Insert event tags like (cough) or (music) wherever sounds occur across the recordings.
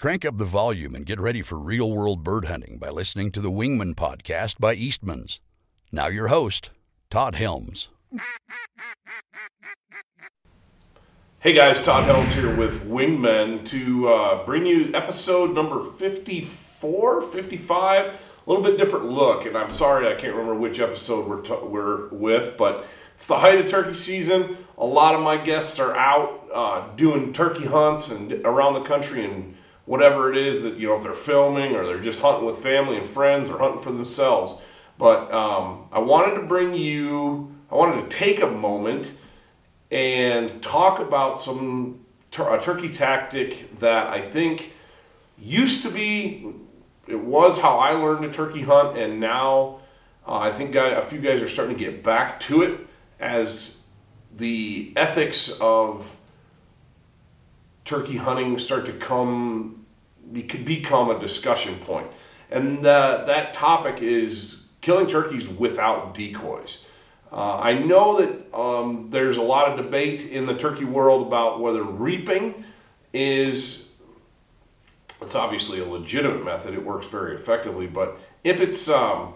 Crank up the volume and get ready for real world bird hunting by listening to the Wingman podcast by Eastman's. Now, your host, Todd Helms. Hey guys, Todd Helms here with Wingmen to uh, bring you episode number 54, 55. A little bit different look, and I'm sorry I can't remember which episode we're, t- we're with, but it's the height of turkey season. A lot of my guests are out uh, doing turkey hunts and around the country and whatever it is that, you know, if they're filming or they're just hunting with family and friends or hunting for themselves. But um, I wanted to bring you, I wanted to take a moment and talk about some tur- a turkey tactic that I think used to be, it was how I learned to turkey hunt, and now uh, I think a few guys are starting to get back to it as the ethics of turkey hunting start to come become a discussion point. And uh, that topic is killing turkeys without decoys. Uh, I know that um, there's a lot of debate in the turkey world about whether reaping is, it's obviously a legitimate method, it works very effectively, but if it's, um,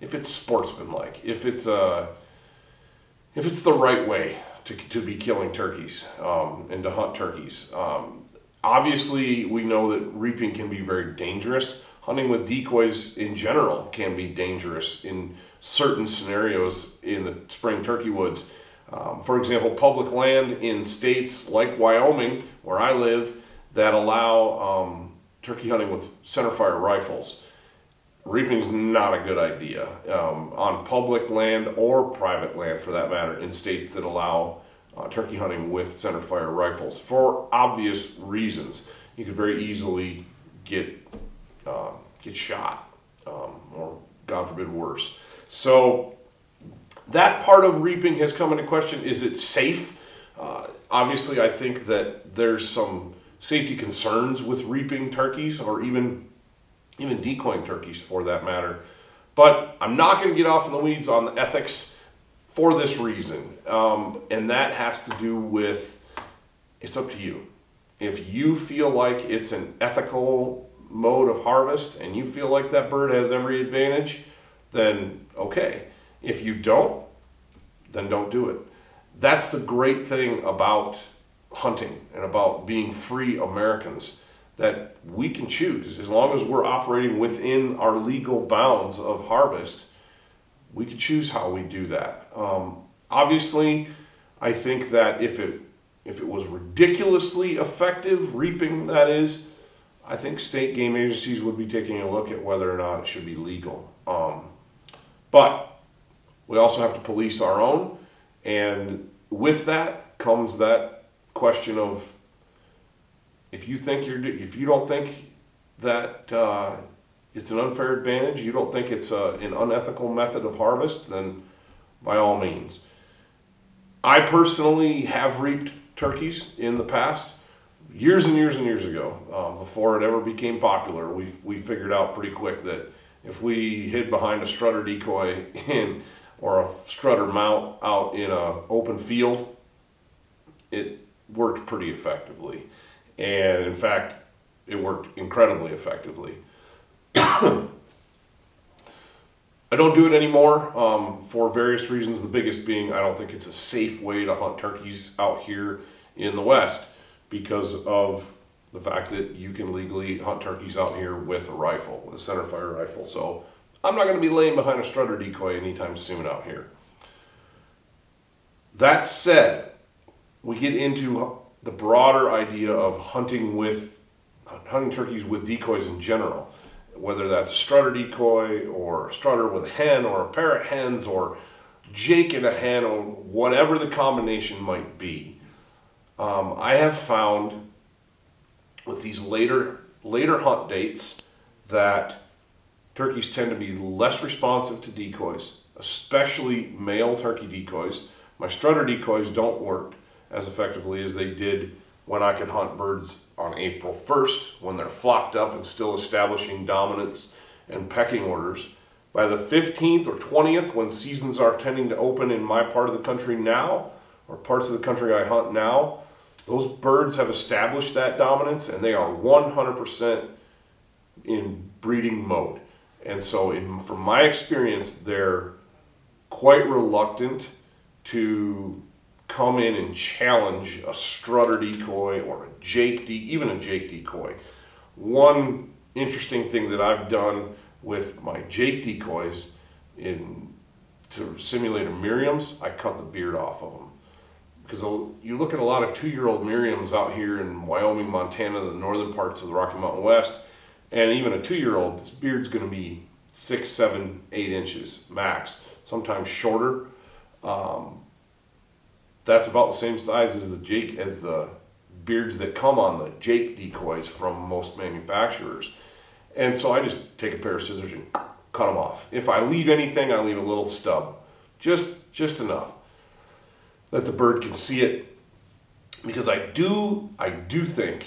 if it's sportsmanlike, if it's, uh, if it's the right way to, to be killing turkeys um, and to hunt turkeys, um, obviously we know that reaping can be very dangerous. Hunting with decoys in general can be dangerous in certain scenarios in the spring turkey woods. Um, for example, public land in states like Wyoming, where I live, that allow um, turkey hunting with centerfire rifles. Reaping is not a good idea um, on public land or private land, for that matter, in states that allow uh, turkey hunting with centerfire rifles for obvious reasons. You could very easily get uh, get shot, um, or God forbid, worse. So that part of reaping has come into question. Is it safe? Uh, obviously, I think that there's some safety concerns with reaping turkeys, or even even decoying turkeys for that matter. But I'm not going to get off in the weeds on the ethics for this reason, um, and that has to do with it's up to you. If you feel like it's an ethical mode of harvest and you feel like that bird has every advantage, then okay. If you don't, then don't do it. That's the great thing about hunting and about being free Americans that we can choose as long as we're operating within our legal bounds of harvest we can choose how we do that. Um, obviously, I think that if it if it was ridiculously effective reaping, that is, I think state game agencies would be taking a look at whether or not it should be legal. Um, but we also have to police our own, and with that comes that question of if you think you're if you don't think that uh, it's an unfair advantage, you don't think it's a, an unethical method of harvest, then by all means. I personally have reaped turkeys in the past, years and years and years ago, um, before it ever became popular. We, we figured out pretty quick that if we hid behind a strutter decoy (laughs) in, or a strutter mount out in an open field, it worked pretty effectively. And in fact, it worked incredibly effectively. (coughs) I don't do it anymore um, for various reasons. The biggest being I don't think it's a safe way to hunt turkeys out here in the West because of the fact that you can legally hunt turkeys out here with a rifle, with a centerfire rifle. So I'm not going to be laying behind a strutter decoy anytime soon out here. That said, we get into the broader idea of hunting with hunting turkeys with decoys in general whether that's a strutter decoy or a strutter with a hen or a pair of hens or Jake and a hen or whatever the combination might be. Um, I have found with these later later hunt dates that turkeys tend to be less responsive to decoys, especially male turkey decoys. My strutter decoys don't work as effectively as they did when I could hunt birds on April 1st when they're flocked up and still establishing dominance and pecking orders. By the 15th or 20th, when seasons are tending to open in my part of the country now, or parts of the country I hunt now, those birds have established that dominance and they are 100% in breeding mode. And so, in, from my experience, they're quite reluctant to come in and challenge a strutter decoy or a jake, de- even a jake decoy. One interesting thing that I've done with my jake decoys in to simulate a Merriam's, I cut the beard off of them because you look at a lot of two-year-old Merriams out here in Wyoming, Montana, the northern parts of the Rocky Mountain West, and even a two-year-old, his beard's going to be six, seven, eight inches max, sometimes shorter. Um, that's about the same size as the Jake as the beards that come on the Jake decoys from most manufacturers. And so I just take a pair of scissors and cut them off. If I leave anything, I leave a little stub, just just enough that the bird can see it. Because I do I do think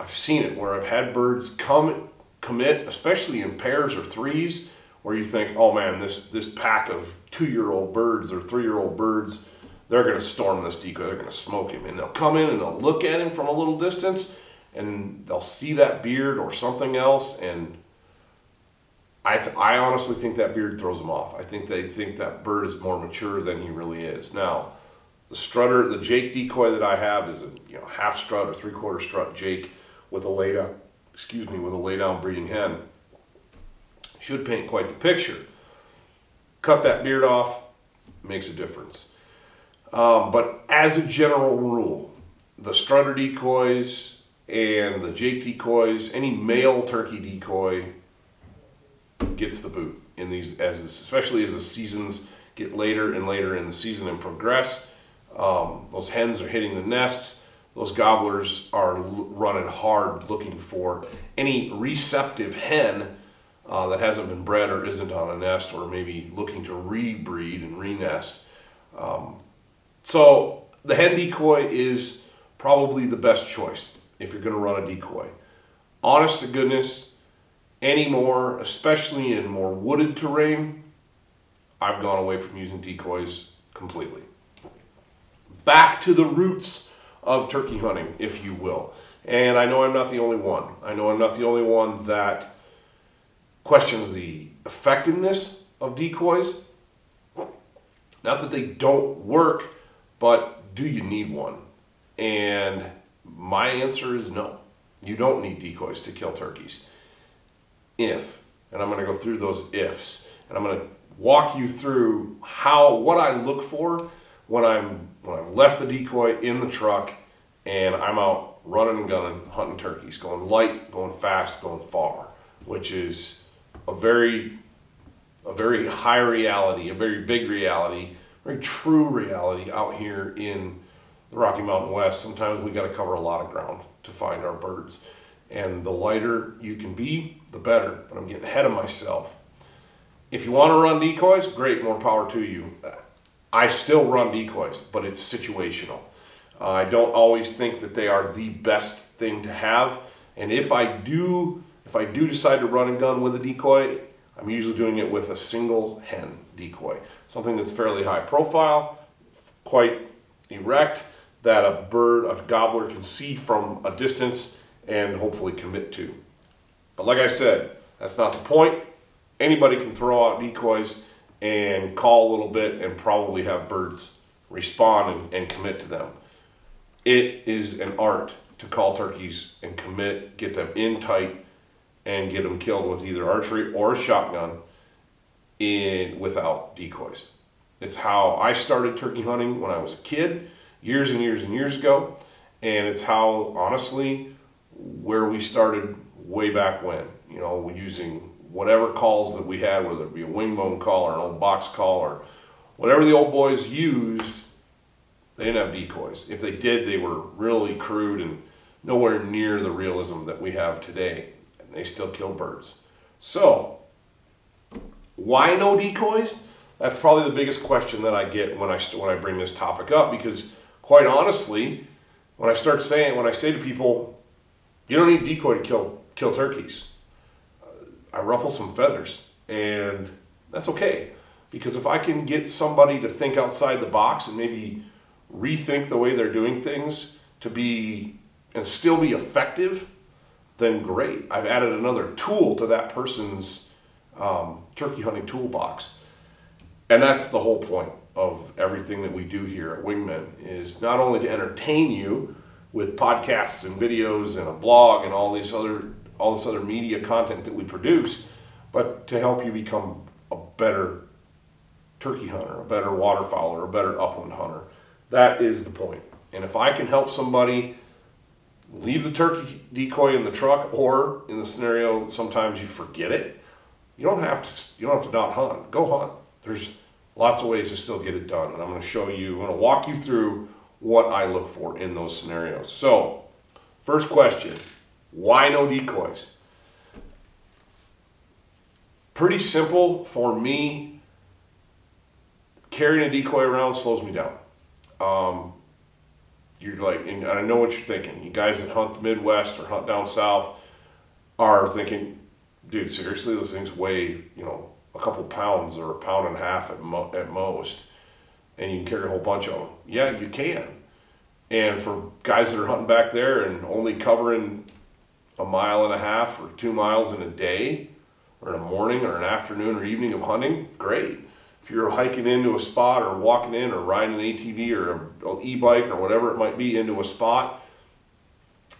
I've seen it where I've had birds come commit, especially in pairs or threes, where you think, oh man, this this pack of two year old birds or three year old birds they're going to storm this decoy. They're going to smoke him. And they'll come in and they'll look at him from a little distance and they'll see that beard or something else. And I, th- I honestly think that beard throws them off. I think they think that bird is more mature than he really is. Now, the strutter, the Jake decoy that I have is a you know half strut or three quarter strut Jake with a lay down, excuse me, with a lay down breeding hen. Should paint quite the picture. Cut that beard off, makes a difference. Um, but as a general rule, the strutter decoys and the jake decoys, any male turkey decoy gets the boot in these, as especially as the seasons get later and later in the season and progress. Um, those hens are hitting the nests. Those gobblers are running hard looking for any receptive hen uh, that hasn't been bred or isn't on a nest or maybe looking to rebreed and renest. Um, so the hen decoy is probably the best choice if you're going to run a decoy. Honest to goodness, anymore, especially in more wooded terrain, I've gone away from using decoys completely. Back to the roots of turkey hunting, if you will. And I know I'm not the only one. I know I'm not the only one that questions the effectiveness of decoys. Not that they don't work, but do you need one? And my answer is no. You don't need decoys to kill turkeys. If, and I'm going to go through those ifs, and I'm going to walk you through how what I look for when I'm when I've left the decoy in the truck and I'm out running and gunning, hunting turkeys, going light, going fast, going far, which is a very a very high reality, a very big reality very true reality out here in the Rocky Mountain West. Sometimes we got to cover a lot of ground to find our birds. And the lighter you can be, the better. But I'm getting ahead of myself. If you want to run decoys, great, more power to you. I still run decoys, but it's situational. I don't always think that they are the best thing to have. And if I do, if I do decide to run and gun with a decoy, I'm usually doing it with a single hen decoy, something that's fairly high profile, quite erect, that a bird, a gobbler can see from a distance and hopefully commit to. But like I said, that's not the point. Anybody can throw out decoys and call a little bit and probably have birds respond and, and commit to them. It is an art to call turkeys and commit, get them in tight, and get them killed with either archery or a shotgun in without decoys. It's how I started turkey hunting when I was a kid, years and years and years ago, and it's how honestly where we started way back when. You know, using whatever calls that we had, whether it be a wingbone call or an old box call or whatever the old boys used, they didn't have decoys. If they did, they were really crude and nowhere near the realism that we have today And they still kill birds. So, why no decoys? That's probably the biggest question that I get when I when I bring this topic up because quite honestly, when I start saying when I say to people, you don't need decoy to kill kill turkeys, uh, I ruffle some feathers, and that's okay because if I can get somebody to think outside the box and maybe rethink the way they're doing things, to be and still be effective, then great. I've added another tool to that person's um, turkey hunting toolbox. And that's the whole point of everything that we do here at Wingmen is not only to entertain you with podcasts and videos and a blog and all these other all this other media content that we produce, but to help you become a better turkey hunter, a better waterfowler, a better upland hunter. That is the point. And if I can help somebody leave the turkey decoy in the truck, or in the scenario sometimes you forget it, you don't have to. You don't have to not hunt. Go hunt. There's lots of ways to still get it done, and I'm going to show you. I'm going to walk you through what I look for in those scenarios. So, first question: Why no decoys? Pretty simple for me. Carrying a decoy around slows me down. Um, you're like, and I know what you're thinking. You guys that hunt the Midwest or hunt down south are thinking, dude, seriously, those things weigh, you know, a couple pounds or a pound and a half at, mo- at most, and you can carry a whole bunch of them. Yeah, you can. And for guys that are hunting back there and only covering a mile and a half or two miles in a day, or in a morning or an afternoon or evening of hunting, great if you're hiking into a spot or walking in or riding an ATV or an e-bike or whatever it might be into a spot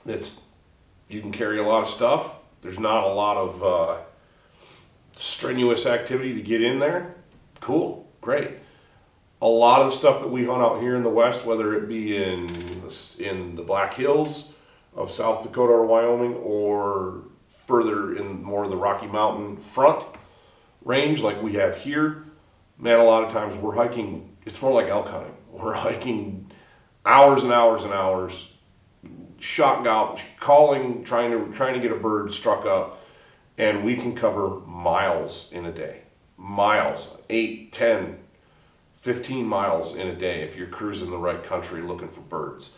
that's you can carry a lot of stuff. There's not a lot of uh, strenuous activity to get in there. Cool, great. A lot of the stuff that we hunt out here in the West, whether it be in in the Black Hills of South Dakota or Wyoming, or further in more of the Rocky Mountain front range like we have here, man, a lot of times we're hiking, it's more like elk hunting. We're hiking hours and hours and hours, shot gobble, calling, trying to trying to get a bird struck up, and we can cover miles in a day. Miles, 8, 10, 15 miles in a day if you're cruising the right country looking for birds.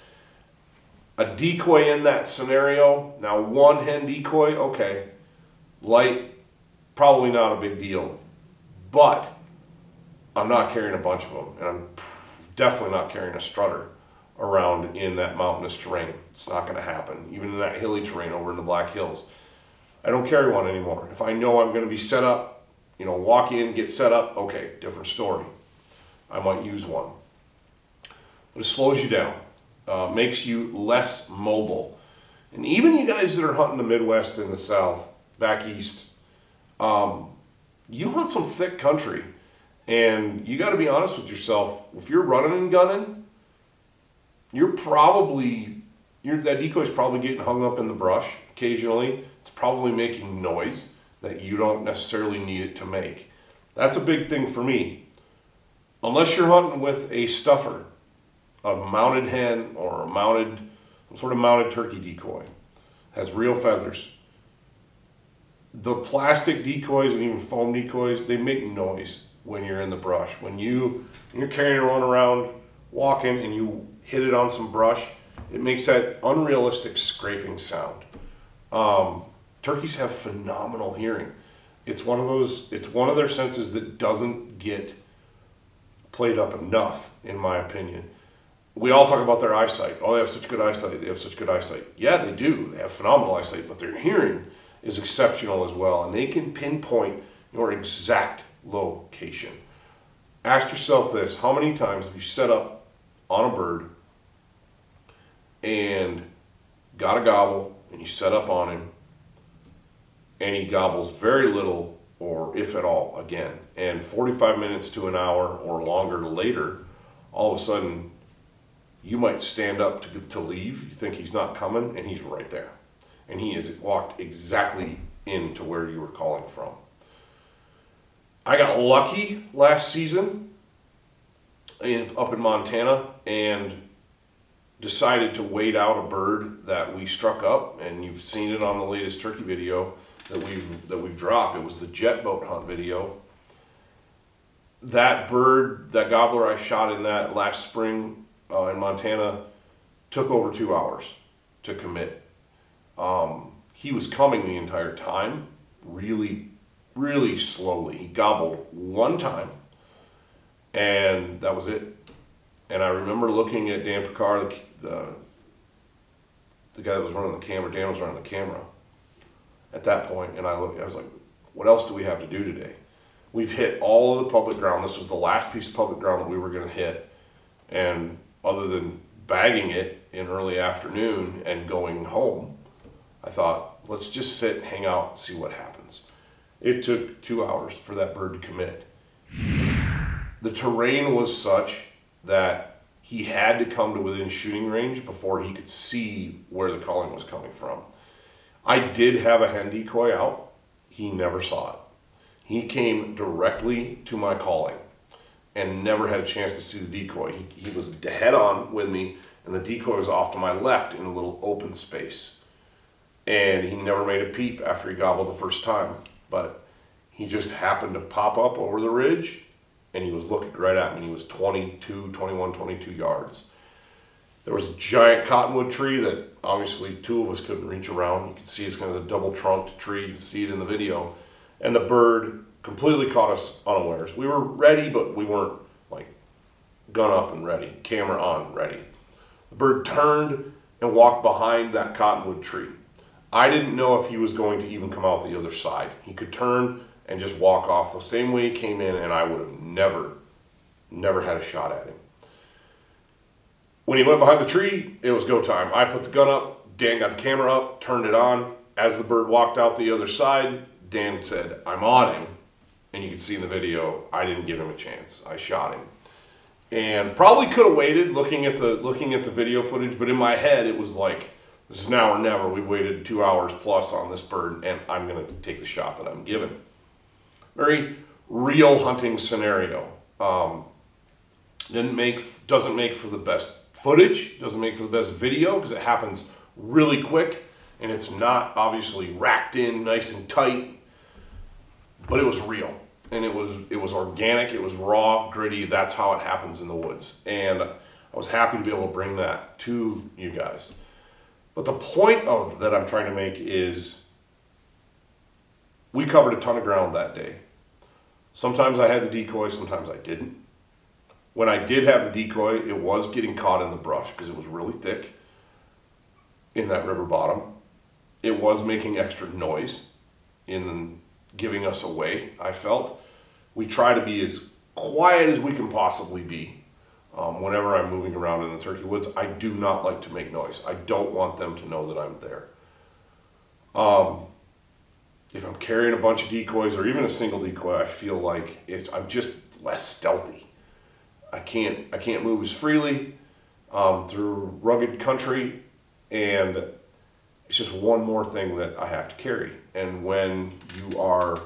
A decoy in that scenario, now one hen decoy, okay, light, probably not a big deal. But I'm not carrying a bunch of them, and I'm definitely not carrying a strutter around in that mountainous terrain. It's not going to happen, even in that hilly terrain over in the Black Hills. I don't carry one anymore. If I know I'm going to be set up, you know, walk in, get set up, okay, different story. I might use one. But it slows you down, uh, makes you less mobile. And even you guys that are hunting the Midwest and the South, back east, um, you hunt some thick country and you got to be honest with yourself. If you're running and gunning, you're probably you're, that probably getting hung up in the brush occasionally. It's probably making noise that you don't necessarily need it to make. That's a big thing for me. Unless you're hunting with a stuffer, a mounted hen or a mounted some sort of mounted turkey decoy, has real feathers. The plastic decoys and even foam decoys, they make noise when you're in the brush. When you when you're carrying one around, walking, and you hit it on some brush, it makes that unrealistic scraping sound. Um, turkeys have phenomenal hearing. It's one of those. It's one of their senses that doesn't get played up enough, in my opinion. We all talk about their eyesight. Oh, they have such good eyesight. They have such good eyesight. Yeah, they do. They have phenomenal eyesight, but their hearing is exceptional as well, and they can pinpoint your exact location. Ask yourself this how many times have you set up on a bird and got a gobble and you set up on him and he gobbles very little or if at all again. And 45 minutes to an hour or longer later all of a sudden you might stand up to, to leave. You think he's not coming and he's right there. And he has walked exactly into where you were calling from. I got lucky last season in, up in Montana and decided to wait out a bird that we struck up, and you've seen it on the latest turkey video that we've that we've dropped. It was the jet boat hunt video. That bird, that gobbler I shot in that last spring uh, in Montana, took over two hours to commit. Um, he was coming the entire time, really really slowly. He gobbled one time, and that was it. And I remember looking at Dan Picard, the, the guy that was running the camera, Dan was running the camera at that point, and I looked, I was like, what else do we have to do today? We've hit all of the public ground. This was the last piece of public ground that we were going to hit, and other than bagging it in early afternoon and going home, I thought, let's just sit, hang out, see what happens. It took two hours for that bird to commit. The terrain was such that he had to come to within shooting range before he could see where the calling was coming from. I did have a hen decoy out. He never saw it. He came directly to my calling and never had a chance to see the decoy. He, he was head on with me, and the decoy was off to my left in a little open space. And he never made a peep after he gobbled the first time. But he just happened to pop up over the ridge, and he was looking right at me. He was 22, 21, 22 yards. There was a giant cottonwood tree that obviously two of us couldn't reach around. You can see it's kind of a double trunked tree. You can see it in the video. And the bird completely caught us unawares. We were ready, but we weren't like gun up and ready, camera on, ready. The bird turned and walked behind that cottonwood tree. I didn't know if he was going to even come out the other side. He could turn and just walk off the same way he came in, and I would have never, never had a shot at him. When he went behind the tree, it was go time. I put the gun up, Dan got the camera up, turned it on. As the bird walked out the other side, Dan said, I'm on him. And you can see in the video, I didn't give him a chance. I shot him. And probably could have waited looking at the looking at the video footage, but in my head it was like, this is now or never. We've waited two hours plus on this bird, and I'm gonna take the shot that I'm given. Very real hunting scenario. Um, didn't make doesn't make for the best footage, doesn't make for the best video because it happens really quick and it's not obviously racked in nice and tight, but it was real and it was it was organic, it was raw, gritty. That's how it happens in the woods, and I was happy to be able to bring that to you guys. But the point of that I'm trying to make is we covered a ton of ground that day. Sometimes I had the decoy, sometimes I didn't. When I did have the decoy, it was getting caught in the brush because it was really thick in that river bottom. It was making extra noise in giving us away, I felt. We try to be as quiet as we can possibly be um, whenever I'm moving around in the turkey woods. I do not like to make noise. I don't want them to know that I'm there. Um, if I'm carrying a bunch of decoys or even a single decoy, I feel like it's I'm just less stealthy. I can't I can't move as freely um, through rugged country, and it's just one more thing that I have to carry. And when you are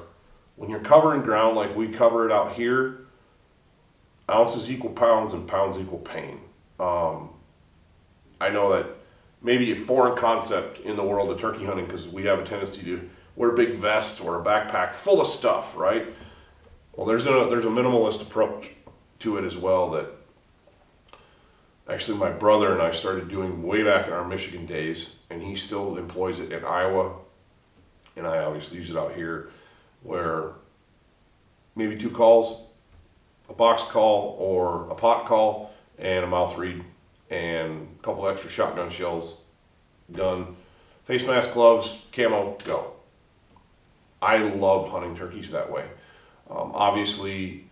when you're covering ground like we cover it out here, ounces equal pounds and pounds equal pain. Um, I know that maybe a foreign concept in the world of turkey hunting because we have a tendency to wear big vests or a backpack full of stuff, right? Well, there's a there's a minimalist approach to it as well that actually my brother and I started doing way back in our Michigan days, and he still employs it in Iowa, and I obviously use it out here, where maybe two calls, a box call or a pot call, and a mouth reed, and a couple extra shotgun shells, done. Face mask, gloves, camo, go. I love hunting turkeys that way. Um, obviously,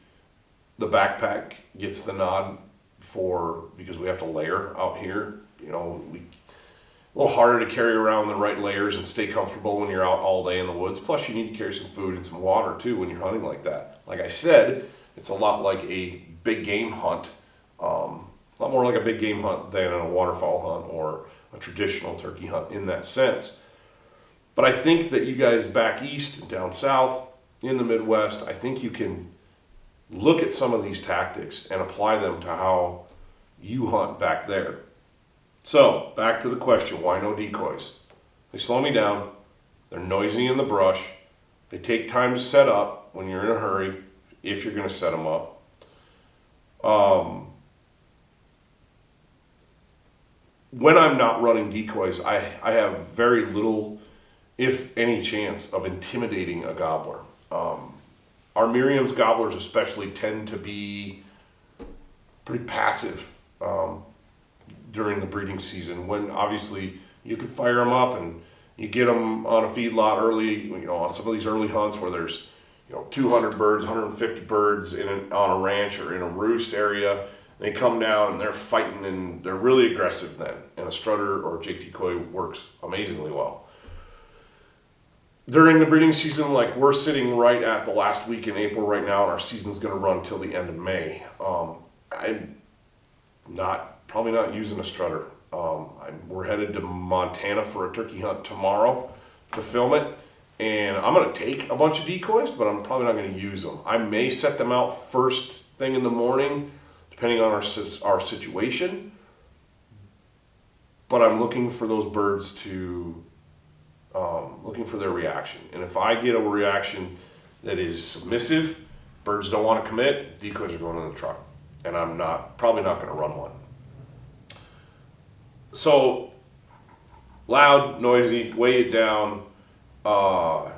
the backpack gets the nod for because we have to layer out here. You know, we a little harder to carry around the right layers and stay comfortable when you're out all day in the woods. Plus, you need to carry some food and some water too when you're hunting like that. Like I said, it's a lot like a big game hunt, um, a lot more like a big game hunt than a waterfowl hunt or a traditional turkey hunt in that sense. But I think that you guys back east and down south in the Midwest, I think you can look at some of these tactics and apply them to how you hunt back there. So, back to the question why no decoys? They slow me down, they're noisy in the brush, they take time to set up when you're in a hurry, if you're going to set them up. Um, when I'm not running decoys, I, I have very little, if any, chance of intimidating a gobbler. Um, our Merriam's gobblers, especially, tend to be pretty passive um, during the breeding season. When obviously you can fire them up and you get them on a feedlot early, you know, on some of these early hunts where there's, you know, 200 birds, 150 birds in an, on a ranch or in a roost area. They come down and they're fighting and they're really aggressive then. And a strutter or Jake decoy works amazingly well. During the breeding season, like we're sitting right at the last week in April right now, and our season's going to run till the end of May. Um, I'm not probably not using a strutter. Um, we're headed to Montana for a turkey hunt tomorrow to film it, and I'm going to take a bunch of decoys, but I'm probably not going to use them. I may set them out first thing in the morning, depending on our our situation. But I'm looking for those birds to um, looking for their reaction, and if I get a reaction that is submissive, birds don't want to commit, decoys are going in the truck, and I'm not probably not going to run one. So loud, noisy, weigh it down, uh,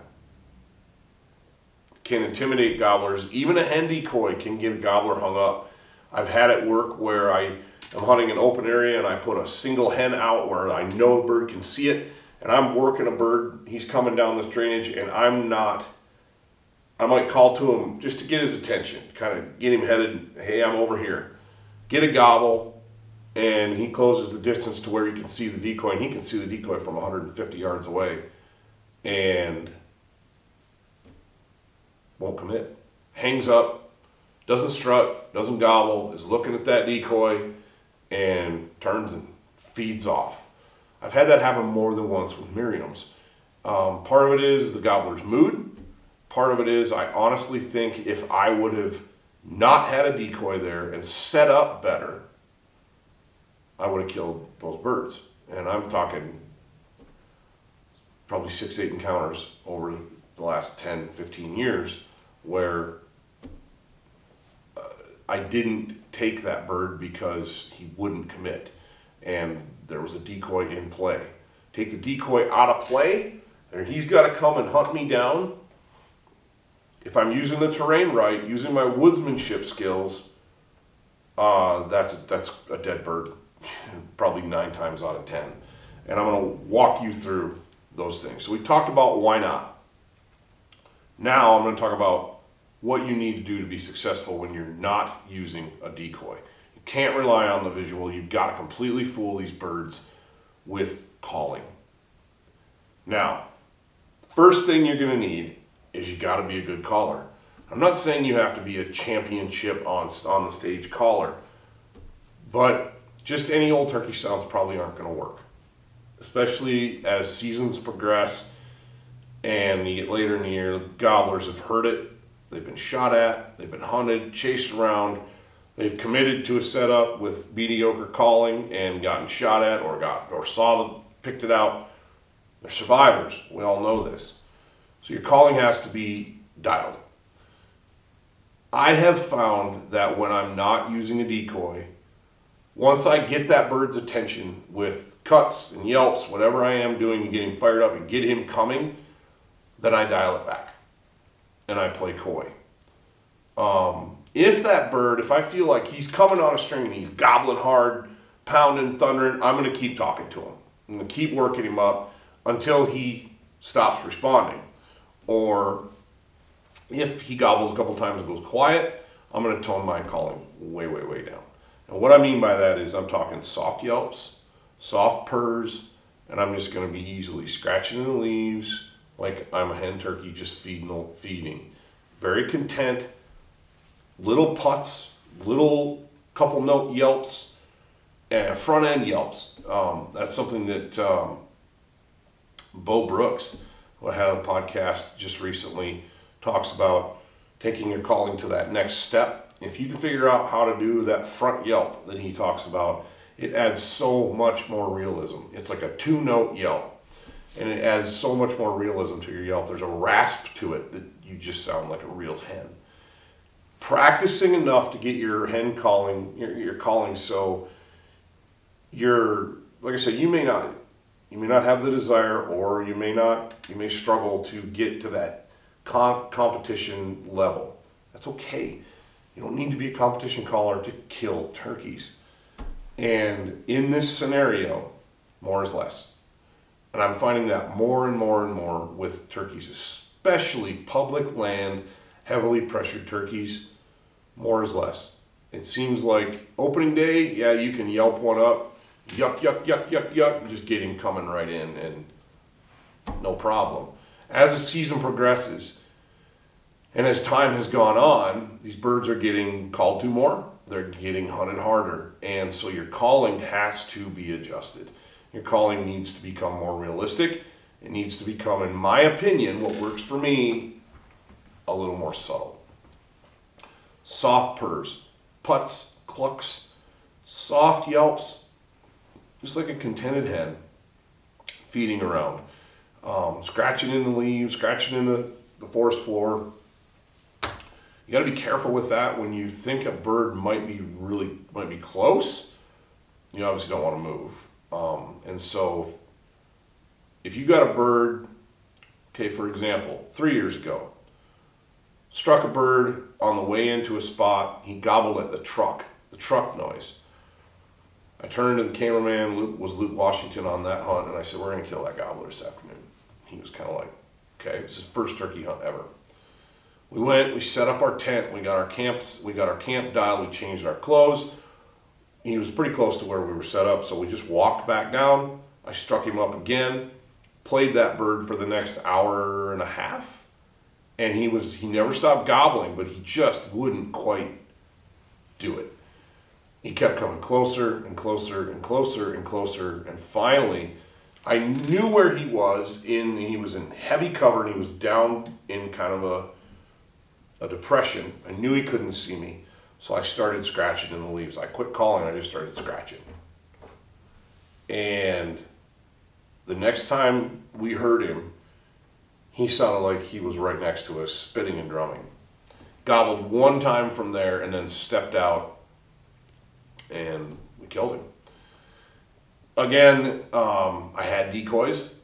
can intimidate gobblers. Even a hen decoy can get a gobbler hung up. I've had it work where I am hunting an open area and I put a single hen out where I know the bird can see it, and I'm working a bird. He's coming down this drainage, and I'm not. I might call to him just to get his attention, kind of get him headed. Hey, I'm over here. Get a gobble, and he closes the distance to where he can see the decoy, and he can see the decoy from 150 yards away, and won't commit. Hangs up, doesn't strut, doesn't gobble, is looking at that decoy, and turns and feeds off. I've had that happen more than once with Merriam's. Um, part of it is the gobbler's mood. Part of it is I honestly think if I would have not had a decoy there and set up better, I would have killed those birds. And I'm talking probably six, eight encounters over the last 10, 15 years where uh, I didn't take that bird because he wouldn't commit and there was a decoy in play. Take the decoy out of play, and he's got to come and hunt me down. If I'm using the terrain right, using my woodsmanship skills, uh, that's that's a dead bird (laughs) probably nine times out of ten. And I'm going to walk you through those things. So we talked about why not. Now I'm going to talk about what you need to do to be successful when you're not using a decoy. Can't rely on the visual. You've got to completely fool these birds with calling. Now, first thing you're going to need is you got to be a good caller. I'm not saying you have to be a championship on on the stage caller, but just any old turkey sounds probably aren't going to work, especially as seasons progress and you get later in the year. Gobblers have heard it, they've been shot at, they've been hunted, chased around, they've committed to a setup with mediocre calling and gotten shot at or got or saw them, picked it out. They're survivors. We all know this. So your calling has to be dialed. I have found that when I'm not using a decoy, once I get that bird's attention with cuts and yelps, whatever I am doing to get him fired up and get him coming, then I dial it back and I play coy. Um, if that bird, if I feel like he's coming on a string and he's gobbling hard, pounding, thundering, I'm going to keep talking to him. I'm going to keep working him up until he stops responding. Or if he gobbles a couple times and goes quiet, I'm going to tone my calling way, way, way down. And what I mean by that is I'm talking soft yelps, soft purrs, and I'm just going to be easily scratching in the leaves like I'm a hen turkey just feeding, feeding. Very content, little putts, little couple note yelps, and front end yelps. Um, that's something that um, Bo Brooks, who I had the podcast just recently, talks about taking your calling to that next step if you can figure out how to do that front yelp that he talks about, it adds so much more realism. It's like a two note yelp, and it adds so much more realism to your yelp. There's a rasp to it that you just sound like a real hen. Practicing enough to get your hen calling, your, your calling so you're, like I said, you may not, you may not have the desire, or you may not, you may struggle to get to that comp- competition level. That's okay you don't need to be a competition caller to kill turkeys. And in this scenario, more is less. And I'm finding that more and more and more with turkeys, especially public land, heavily pressured turkeys. More is less. It seems like opening day, yeah, you can yelp one up, yuck, yuck, yuck, yuck, yuck, just get him coming right in, and no problem. As the season progresses, and as time has gone on, these birds are getting called to more, they're getting hunted harder, and so your calling has to be adjusted. Your calling needs to become more realistic. It needs to become, in my opinion, what works for me, a little more subtle. Soft purrs, putts, clucks, soft yelps, just like a contented hen feeding around, um, scratching in the leaves, scratching in the, the forest floor. You got to be careful with that when you think a bird might be really might be close. You obviously don't want to move. Um, and so, if you got a bird, okay, for example, three years ago, struck a bird on the way into a spot, he gobbled at the truck, the truck noise. I turned to the cameraman, Luke, was Luke Washington on that hunt, and I said, We're going to kill that gobbler this afternoon. He was kind of like, Okay, it's his first turkey hunt ever. We went, we set up our tent, we got our camps, we got our camp dial, we changed our clothes, he was pretty close to where we were set up, so we just walked back down. I struck him up again, played that bird for the next hour and a half, and he was he never stopped gobbling, but he just wouldn't quite do it. He kept coming closer and closer and closer and closer, and finally, I knew where he was in. He was in heavy cover, and he was down in kind of a a depression. I knew he couldn't see me. So I started scratching in the leaves. I quit calling, I just started scratching. And the next time we heard him, he sounded like he was right next to us, spitting and drumming. Gobbled one time from there and then stepped out and we killed him. Again, um, I had decoys,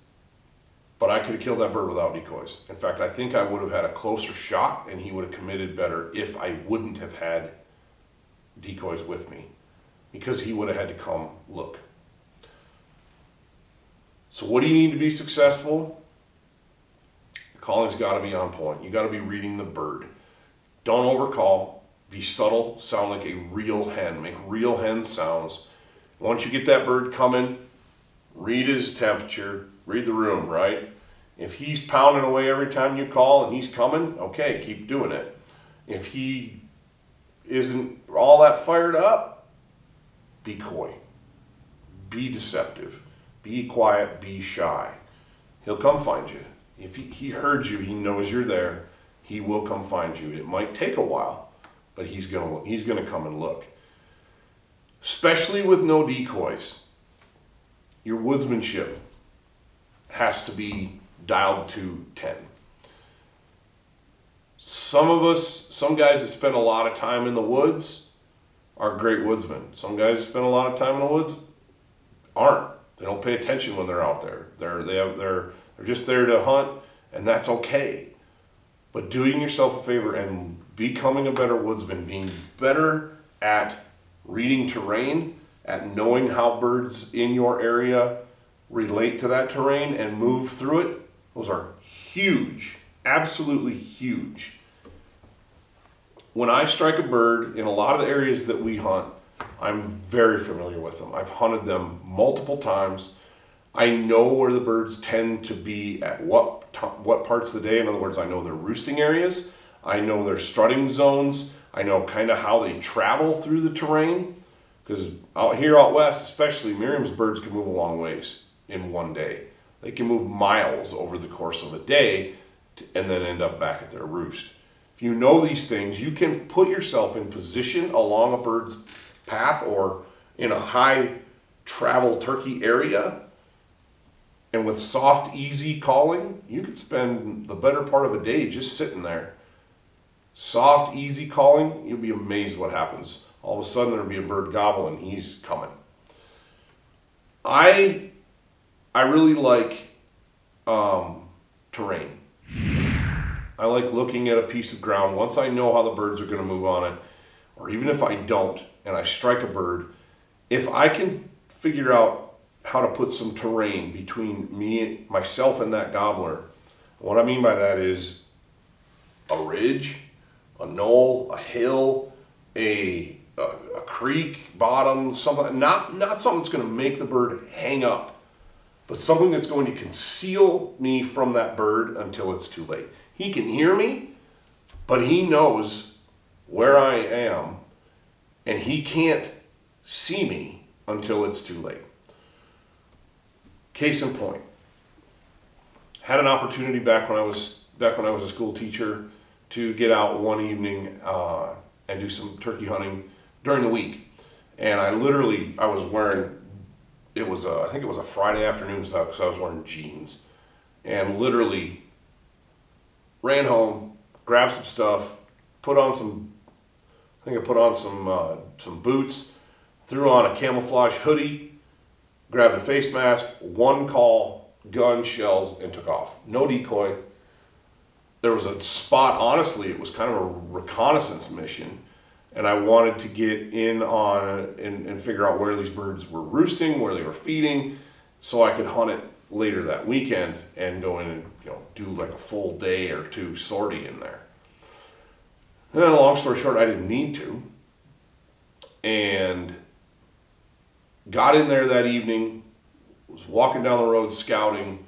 but I could have killed that bird without decoys. In fact, I think I would have had a closer shot and he would have committed better if I wouldn't have had decoys with me because he would have had to come look. So, what do you need to be successful? Calling's got to be on point. You got to be reading the bird. Don't overcall. Be subtle. Sound like a real hen. Make real hen sounds. Once you get that bird coming, read his temperature. Read the room, right? If he's pounding away every time you call and he's coming, okay, keep doing it. If he isn't all that fired up, be coy, be deceptive, be quiet, be shy. He'll come find you. If he, he heard you, he knows you're there, he will come find you. It might take a while, but he's gonna he's gonna come and look. Especially with no decoys. Your woodsmanship has to be dialed to 10 some of us, some guys that spend a lot of time in the woods are great woodsmen. Some guys that spend a lot of time in the woods aren't. They don't pay attention when they're out there. They're they have they're they're just there to hunt, and that's okay. But doing yourself a favor and becoming a better woodsman, being better at reading terrain, at knowing how birds in your area relate to that terrain and move through it, those are huge, absolutely huge when I strike a bird in a lot of the areas that we hunt, I'm very familiar with them. I've hunted them multiple times. I know where the birds tend to be at what t- what parts of the day. In other words, I know their roosting areas. I know their strutting zones. I know kind of how they travel through the terrain. Because out here out west, especially, Merriam's birds can move a long ways in one day. They can move miles over the course of a day to, and then end up back at their roost If you know these things, you can put yourself in position along a bird's path or in a high travel turkey area. And with soft, easy calling, you could spend the better part of a day just sitting there. Soft, easy calling, you'll be amazed what happens. All of a sudden, there'll be a bird gobbling, he's coming. I, I really like um, terrain. I like looking at a piece of ground. Once I know how the birds are going to move on it, or even if I don't and I strike a bird, if I can figure out how to put some terrain between me, myself, and that gobbler. What I mean by that is a ridge, a knoll, a hill, a, a, a creek bottom, something not not something that's going to make the bird hang up, but something that's going to conceal me from that bird until it's too late. He can hear me, but he knows where I am, and he can't see me until it's too late. Case in point, had an opportunity back when I was back when I was a school teacher to get out one evening uh, and do some turkey hunting during the week, and I literally I was wearing it was a, I think it was a Friday afternoon stuff so I was wearing jeans, and literally ran home, grabbed some stuff, put on some I think I put on some uh, some boots, threw on a camouflage hoodie, grabbed a face mask, one call, gun, shells, and took off. No decoy. There was a spot, honestly, it was kind of a reconnaissance mission, and I wanted to get in on and, and figure out where these birds were roosting, where they were feeding, so I could hunt it later that weekend and go in and you know do like a full day or two sortie in there. And then, long story short, I didn't need to. And got in there that evening, was walking down the road scouting,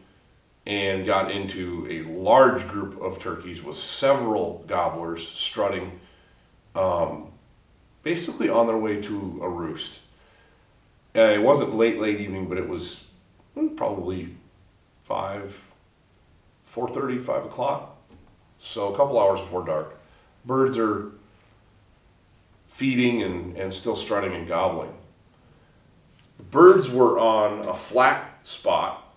and got into a large group of turkeys with several gobblers strutting, um, basically on their way to a roost. Uh, it wasn't late, late evening, but it was probably five, four thirty, five o'clock. So a couple hours before dark birds are feeding and, and still strutting and gobbling. Birds were on a flat spot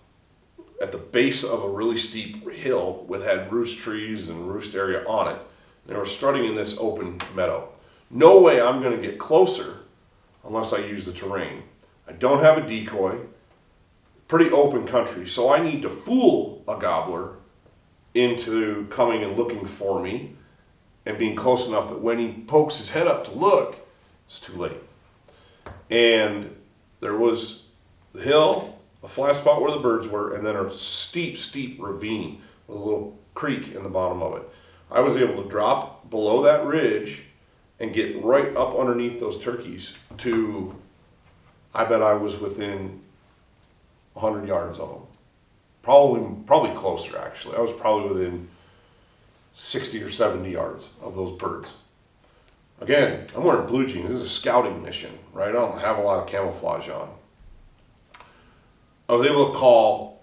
at the base of a really steep hill with had roost trees and roost area on it. They were strutting in this open meadow. No way I'm going to get closer unless I use the terrain. I don't have a decoy. Pretty open country, so I need to fool a gobbler into coming and looking for me and being close enough that when he pokes his head up to look, it's too late. And there was the hill, a flat spot where the birds were, and then a steep, steep ravine with a little creek in the bottom of it. I was able to drop below that ridge and get right up underneath those turkeys to, I bet I was within 100 yards of them. Probably, probably closer actually. I was probably within 60 or 70 yards of those birds. Again, I'm wearing blue jeans. This is a scouting mission, right? I don't have a lot of camouflage on. I was able to call.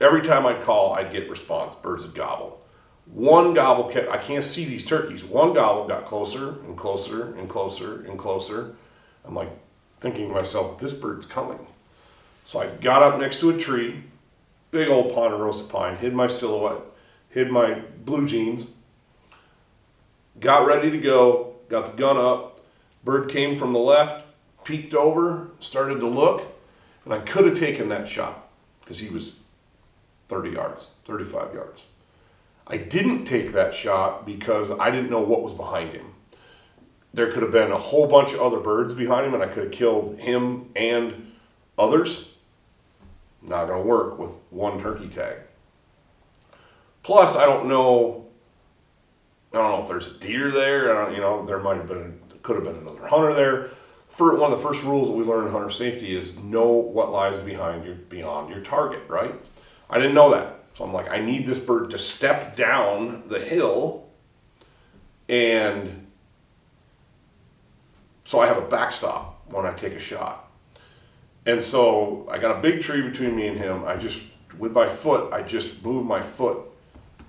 Every time I'd call, I'd get response. Birds would gobble. One gobble kept, I can't see these turkeys. One gobble got closer and closer and closer and closer. I'm like thinking to myself, this bird's coming. So I got up next to a tree, big old ponderosa pine, hid my silhouette, hid my blue jeans, got ready to go, got the gun up. Bird came from the left, peeked over, started to look, and I could have taken that shot because he was 30 yards, 35 yards. I didn't take that shot because I didn't know what was behind him. There could have been a whole bunch of other birds behind him, and I could have killed him and others. Not going to work with one turkey tag. Plus, I don't know. I don't know if there's a deer there. You know, there might have been, could have been another hunter there. For one of the first rules that we learn in hunter safety is know what lies behind your beyond your target. Right? I didn't know that, so I'm like, I need this bird to step down the hill, and so I have a backstop when I take a shot. And so I got a big tree between me and him. I just, with my foot, I just moved my foot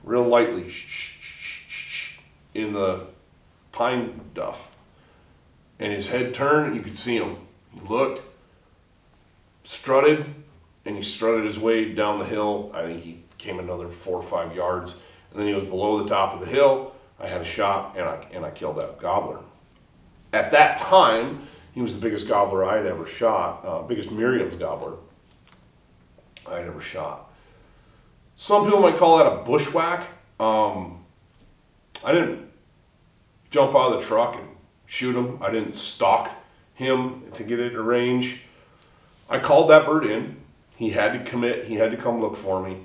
real lightly in the pine duff. And his head turned, and you could see him. He looked, strutted, and he strutted his way down the hill. I think he came another four or five yards, and then he was below the top of the hill. I had a shot, and I, and I killed that gobbler. At that time, he was the biggest gobbler I had ever shot, uh, biggest Merriam's gobbler I had ever shot. Some people might call that a bushwhack. Um, I didn't jump out of the truck and shoot him. I didn't stalk him to get it a range. I called that bird in He had to commit, he had to come look for me,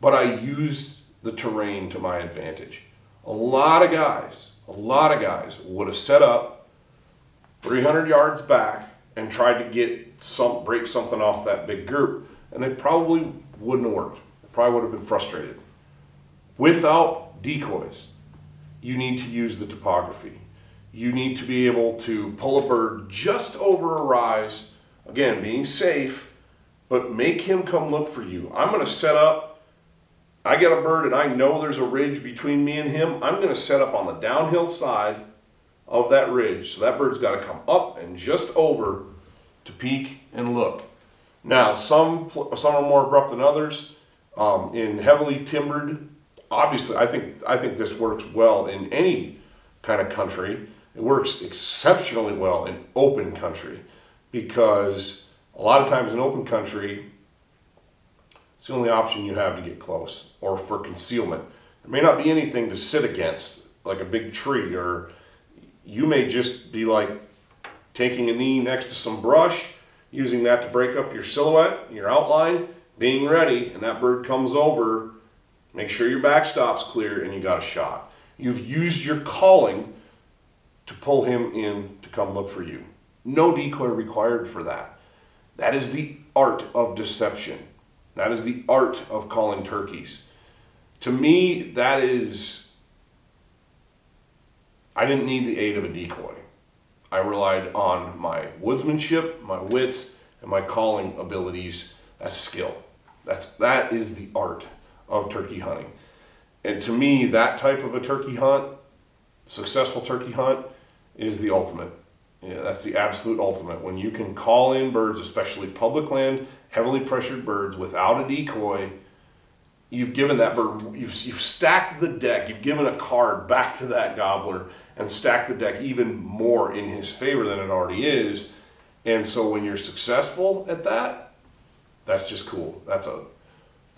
but I used the terrain to my advantage. A lot of guys, a lot of guys would have set up 300 yards back and tried to get some break something off that big group, and it probably wouldn't have worked. Probably would have been frustrated. Without decoys, you need to use the topography. You need to be able to pull a bird just over a rise, again, being safe, but make him come look for you. I'm going to set up, I get a bird and I know there's a ridge between me and him. I'm going to set up on the downhill side of that ridge. So that bird's got to come up and just over to peek and look. Now, some, some are more abrupt than others. Um, in heavily timbered, obviously, I think, I think this works well in any kind of country. It works exceptionally well in open country because a lot of times in open country, it's the only option you have to get close or for concealment. There may not be anything to sit against, like a big tree, or you may just be like taking a knee next to some brush, using that to break up your silhouette, your outline, being ready, and that bird comes over. Make sure your backstop's clear and you got a shot. You've used your calling to pull him in to come look for you. No decoy required for that. That is the art of deception. That is the art of calling turkeys. To me, that is. I didn't need the aid of a decoy. I relied on my woodsmanship, my wits, and my calling abilities. That's skill. That's that is the art of turkey hunting. And to me, that type of a turkey hunt, successful turkey hunt, is the ultimate. Yeah, that's the absolute ultimate. When you can call in birds, especially public land, heavily pressured birds, without a decoy, you've given that bird, you've, you've stacked the deck, you've given a card back to that gobbler and stacked the deck even more in his favor than it already is. And so when you're successful at that, that's just cool. That's a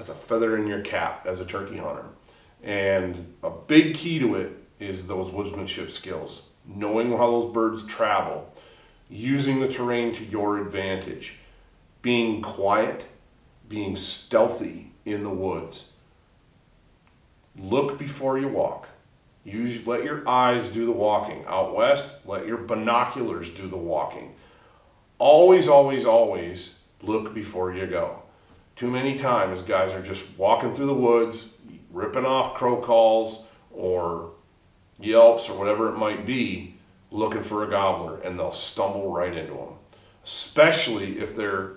that's a feather in your cap as a turkey hunter. And a big key to it is those woodsmanship skills knowing how those birds travel, using the terrain to your advantage, being quiet, being stealthy in the woods. Look before you walk. Use, let your eyes do the walking. Out west, let your binoculars do the walking. Always, always, always look before you go. Too many times, guys are just walking through the woods, ripping off crow calls or Yelps or whatever it might be looking for a gobbler and they'll stumble right into them. Especially if they're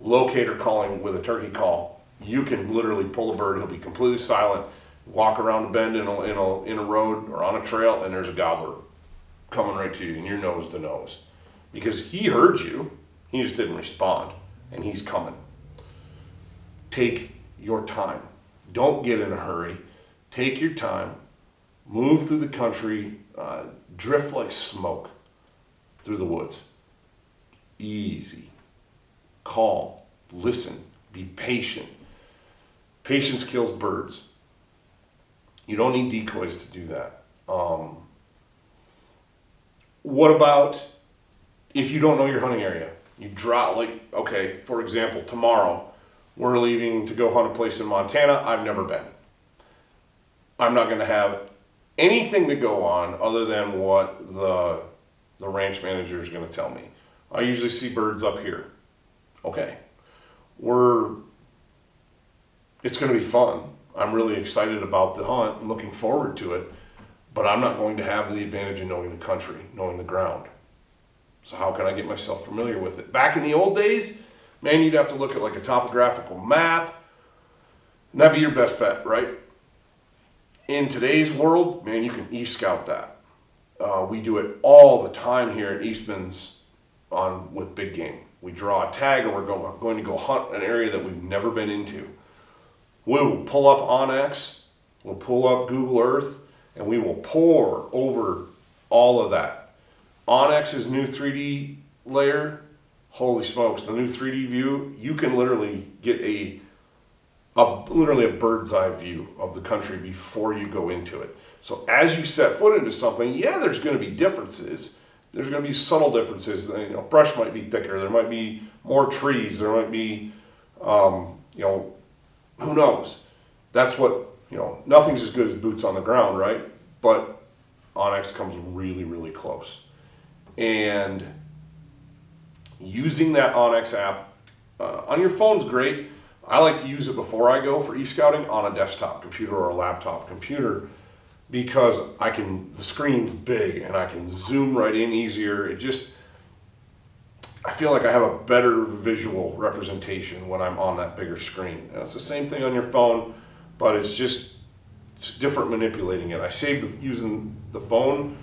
locator calling with a turkey call. You can literally pull a bird, he'll be completely silent, walk around a bend in a, in a, in a road or on a trail, and there's a gobbler coming right to you, and you're nose to nose. Because he heard you, he just didn't respond, and he's coming. Take your time. Don't get in a hurry. Take your time move through the country, uh, drift like smoke through the woods. Easy, calm, listen, be patient. Patience kills birds. You don't need decoys to do that. Um, what about if you don't know your hunting area? You drop, like, okay, for example, tomorrow we're leaving to go hunt a place in Montana I've never been. I'm not going to have anything to go on other than what the the ranch manager is going to tell me. I usually see birds up here. Okay, we're it's going to be fun. I'm really excited about the hunt, looking forward to it, but I'm not going to have the advantage of knowing the country, knowing the ground. So how can I get myself familiar with it? Back in the old days, man, you'd have to look at like a topographical map, and that'd be your best bet, right? in today's world, man, you can e-scout that. Uh, we do it all the time here at Eastman's on with big game. We draw a tag and we're going, going to go hunt an area that we've never been into. We will pull up onX, we'll pull up Google Earth, and we will pour over all of that. onX's new 3D layer, holy smokes, the new 3D view, you can literally get a a, literally a bird's eye view of the country before you go into it. So as you set foot into something, yeah, there's going to be differences. There's going to be subtle differences. You know, brush might be thicker. There might be more trees. There might be Um, you know, who knows? That's what you know. Nothing's as good as boots on the ground, right? But onX comes really, really close, and using that onX app uh, on your phone's great. I like to use it before I go for e-scouting on a desktop computer or a laptop computer because I can the screen's big and I can zoom right in easier. It just I feel like I have a better visual representation when I'm on that bigger screen. And it's the same thing on your phone, but it's just it's different manipulating it. I saved using the phone,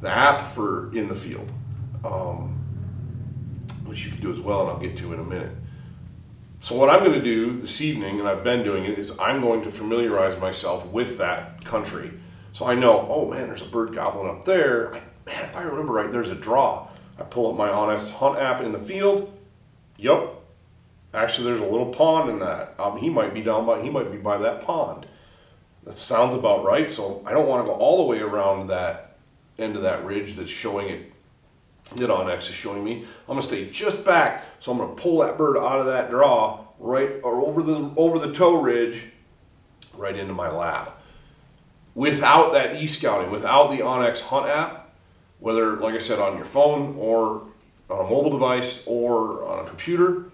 the app for in the field, um, which you can do as well, and I'll get to in a minute. So what I'm going to do this evening, and I've been doing it, is I'm going to familiarize myself with that country, so I know. Oh man, there's a bird goblin up there. I, man, if I remember right, there's a draw. I pull up my onX Hunt app in the field. Yup. Actually, there's a little pond in that. Um, he might be down by. He might be by that pond. That sounds about right. So I don't want to go all the way around that end of that ridge that's showing it. That onX is showing me. I'm gonna stay just back. So I'm gonna pull that bird out of that draw right or over the over the toe ridge, right into my lap. Without that e-scouting, without the onX Hunt app, whether, like I said, on your phone or on a mobile device or on a computer,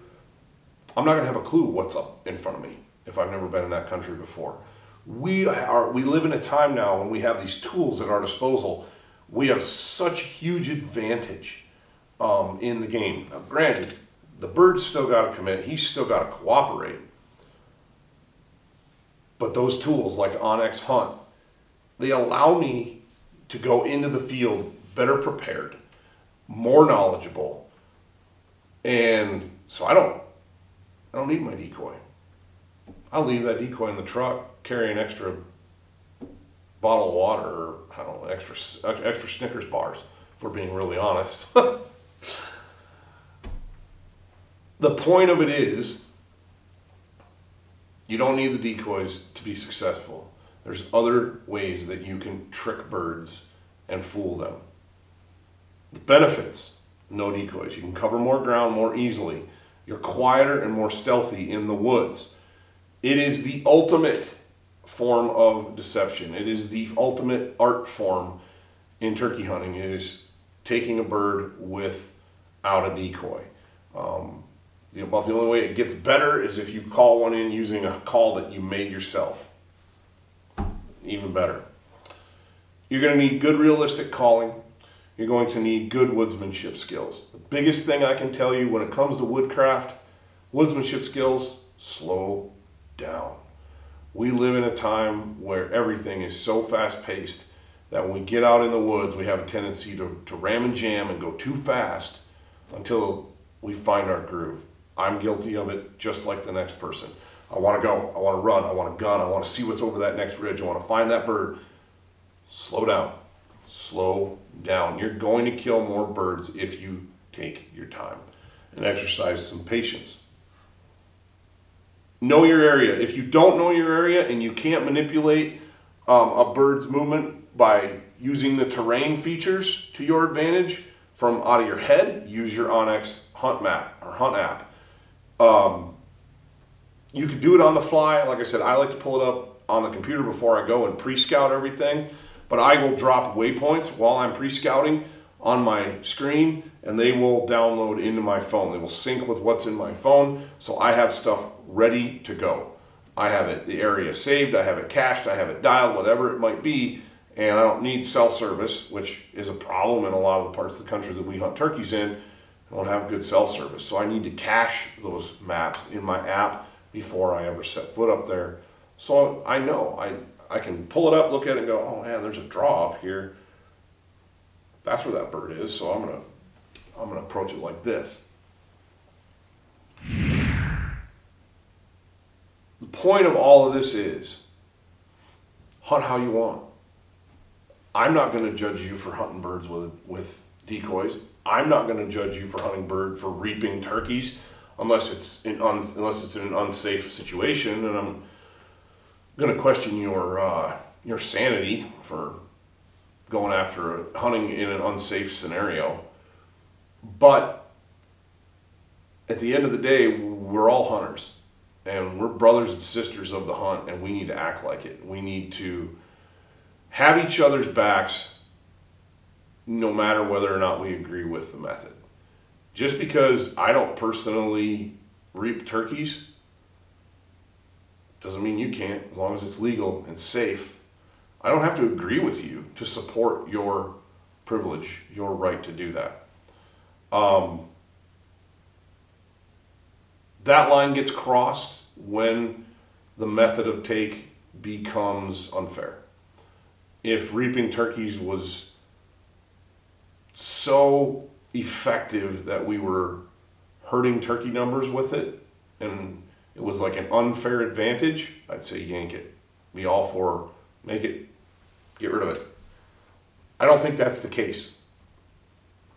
I'm not to have a clue what's up in front of me if I've never been in that country before. We are we live in a time now when we have these tools at our disposal. We have such huge advantage um, in the game. Now, granted, the bird's still got to commit. He's still got to cooperate. But those tools like onX Hunt, they allow me to go into the field better prepared, more knowledgeable, and so I don't I don't need my decoy. I'll leave that decoy in the truck, carry an extra bottle of water or I don't know, extra extra Snickers bars. If we're being really honest. (laughs) the point of it is, you don't need the decoys to be successful. There's other ways that you can trick birds and fool them. The benefits no decoys. You can cover more ground more easily. You're quieter and more stealthy in the woods. It is the ultimate form of deception. It is the ultimate art form in turkey hunting. Is taking a bird without a decoy. Um, the, about the only way it gets better is if you call one in using a call that you made yourself. Even better. You're going to need good realistic calling you're going to need good woodsmanship skills. The biggest thing I can tell you when it comes to woodcraft, woodsmanship skills, slow down. We live in a time where everything is so fast paced that when we get out in the woods, we have a tendency to, to ram and jam and go too fast until we find our groove. I'm guilty of it just like the next person. I want to go, I want to run, I want a gun, I want to see what's over that next ridge, I want to find that bird. Slow down slow down. You're going to kill more birds if you take your time and exercise some patience. Know your area. If you don't know your area and you can't manipulate um, a bird's movement by using the terrain features to your advantage from out of your head, use your onX Hunt map or Hunt app. Um, you could do it on the fly. Like I said, I like to pull it up on the computer before I go and pre-scout everything but I will drop waypoints while I'm pre-scouting on my screen and they will download into my phone. They will sync with what's in my phone so I have stuff ready to go. I have it the area saved, I have it cached, I have it dialed, whatever it might be, and I don't need cell service, which is a problem in a lot of the parts of the country that we hunt turkeys in. I don't have good cell service, so I need to cache those maps in my app before I ever set foot up there. So I know I I can pull it up, look at it, and go, oh man, there's a draw up here. That's where that bird is. So I'm gonna I'm gonna approach it like this. The point of all of this is hunt how you want. I'm not going to judge you for hunting birds with with decoys. I'm not going to judge you for hunting bird for reaping turkeys unless it's in un, unless it's in an unsafe situation and I'm going to question your uh, your sanity for going after hunting in an unsafe scenario. But at the end of the day, we're all hunters and we're brothers and sisters of the hunt and we need to act like it. We need to have each other's backs no matter whether or not we agree with the method. Just because I don't personally reap turkeys doesn't mean you can't, as long as it's legal and safe. I don't have to agree with you to support your privilege, your right to do that. Um, that line gets crossed when the method of take becomes unfair. If reaping turkeys was so effective that we were hurting turkey numbers with it and it was like an unfair advantage, I'd say yank it. Be all for make it, get rid of it. I don't think that's the case.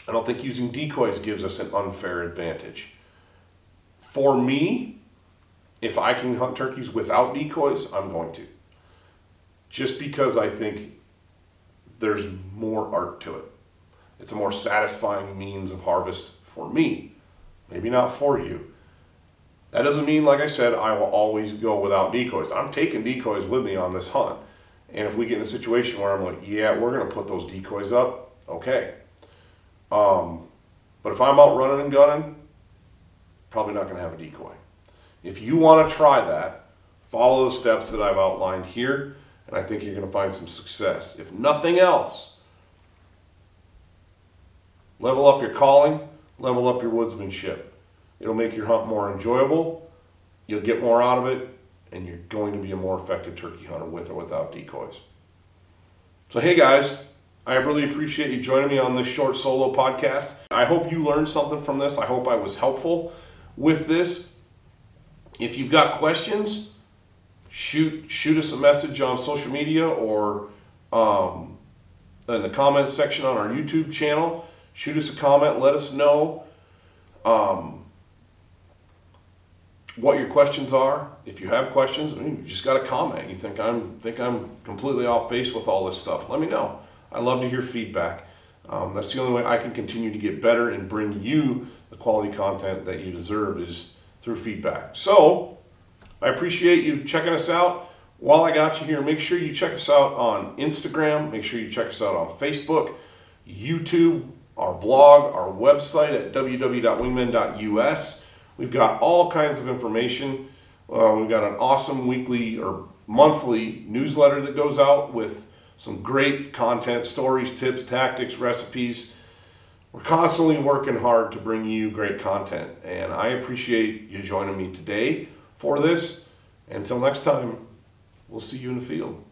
I don't think using decoys gives us an unfair advantage. For me, if I can hunt turkeys without decoys, I'm going to. Just because I think there's more art to it. It's a more satisfying means of harvest for me. Maybe not for you. That doesn't mean, like I said, I will always go without decoys. I'm taking decoys with me on this hunt. And if we get in a situation where I'm like, yeah, we're going to put those decoys up, okay. Um, but if I'm out running and gunning, probably not going to have a decoy. If you want to try that, follow the steps that I've outlined here, and I think you're going to find some success. If nothing else, level up your calling, level up your woodsmanship. It'll make your hunt more enjoyable. You'll get more out of it, and you're going to be a more effective turkey hunter with or without decoys. So, hey guys, I really appreciate you joining me on this short solo podcast. I hope you learned something from this. I hope I was helpful with this. If you've got questions, shoot shoot us a message on social media or um, in the comments section on our YouTube channel. Shoot us a comment. Let us know. Um, what your questions are. If you have questions, I mean, you just got a comment. You think I'm think I'm completely off base with all this stuff. Let me know. I love to hear feedback. Um, that's the only way I can continue to get better and bring you the quality content that you deserve is through feedback. So I appreciate you checking us out. While I got you here, make sure you check us out on Instagram. Make sure you check us out on Facebook, YouTube, our blog, our website at www.wingmen.us. We've got all kinds of information. Uh, we've got an awesome weekly or monthly newsletter that goes out with some great content, stories, tips, tactics, recipes. We're constantly working hard to bring you great content, and I appreciate you joining me today for this. Until next time, we'll see you in the field.